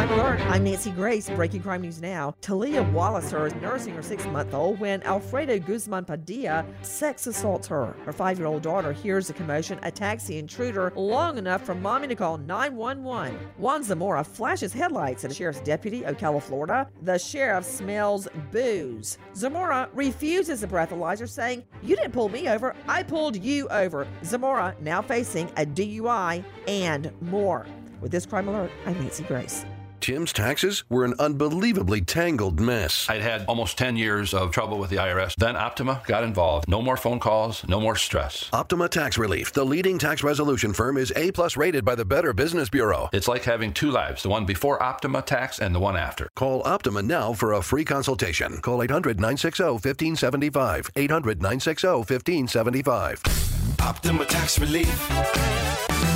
Crime Alert. I'm Nancy Grace. Breaking crime news now. Talia Walliser is nursing her six month old when Alfredo Guzman Padilla sex assaults her. Her five year old daughter hears the commotion, attacks the intruder long enough for mommy to call 911. Juan Zamora flashes headlights at a sheriff's deputy, Ocala, Florida. The sheriff smells booze. Zamora refuses the breathalyzer, saying, You didn't pull me over, I pulled you over. Zamora now facing a DUI and more. With this crime alert, I'm Nancy Grace. Tim's taxes were an unbelievably tangled mess. I'd had almost 10 years of trouble with the IRS. Then Optima got involved. No more phone calls, no more stress. Optima Tax Relief, the leading tax resolution firm, is A plus rated by the Better Business Bureau. It's like having two lives the one before Optima Tax and the one after. Call Optima now for a free consultation. Call 800 960 1575. 800 960 1575. Optima Tax Relief.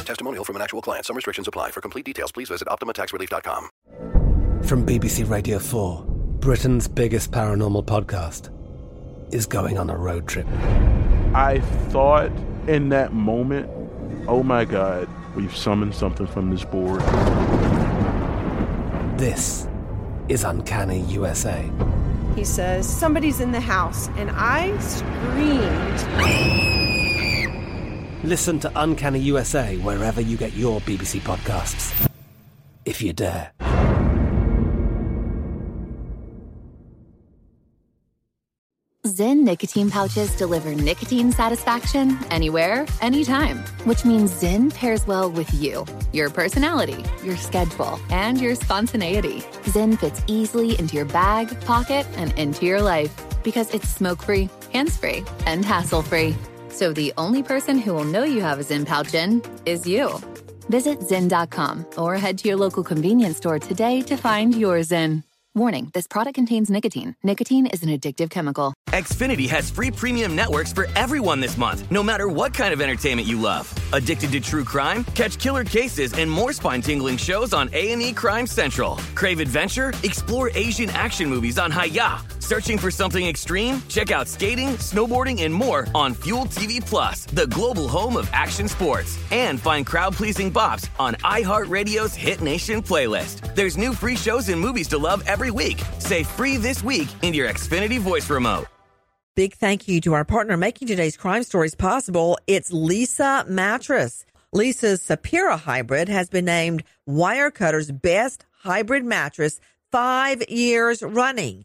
Testimonial from an actual client. Some restrictions apply. For complete details, please visit OptimaTaxRelief.com. From BBC Radio 4, Britain's biggest paranormal podcast is going on a road trip. I thought in that moment, oh my God, we've summoned something from this board. This is Uncanny USA. He says, Somebody's in the house, and I screamed. Listen to Uncanny USA wherever you get your BBC podcasts, if you dare. ZYN nicotine pouches deliver nicotine satisfaction anywhere, anytime, which means ZYN pairs well with you, your personality, your schedule, and your spontaneity. ZYN fits easily into your bag, pocket, and into your life because it's smoke free, hands free, and hassle free. So the only person who will know you have a ZYN pouch in is you. Visit ZYN.com or head to your local convenience store today to find your ZYN. Warning this product contains nicotine. Nicotine is an addictive chemical. Xfinity has free premium networks for everyone this month, no matter what kind of entertainment you love. Addicted to true crime? Catch killer cases and more spine-tingling shows on A&E Crime Central. Crave adventure? Explore Asian action movies on Hi-YAH. Searching for something extreme? Check out skating, snowboarding, and more on Fuel TV Plus, the global home of action sports. And find crowd-pleasing bops on iHeartRadio's Hit Nation playlist. There's new free shows and movies to love every week. Say free this week in your Xfinity voice remote. Big thank you to our partner making today's crime stories possible. It's Leesa Mattress. Leesa's Sapira Hybrid has been named Wirecutter's best hybrid mattress five years running.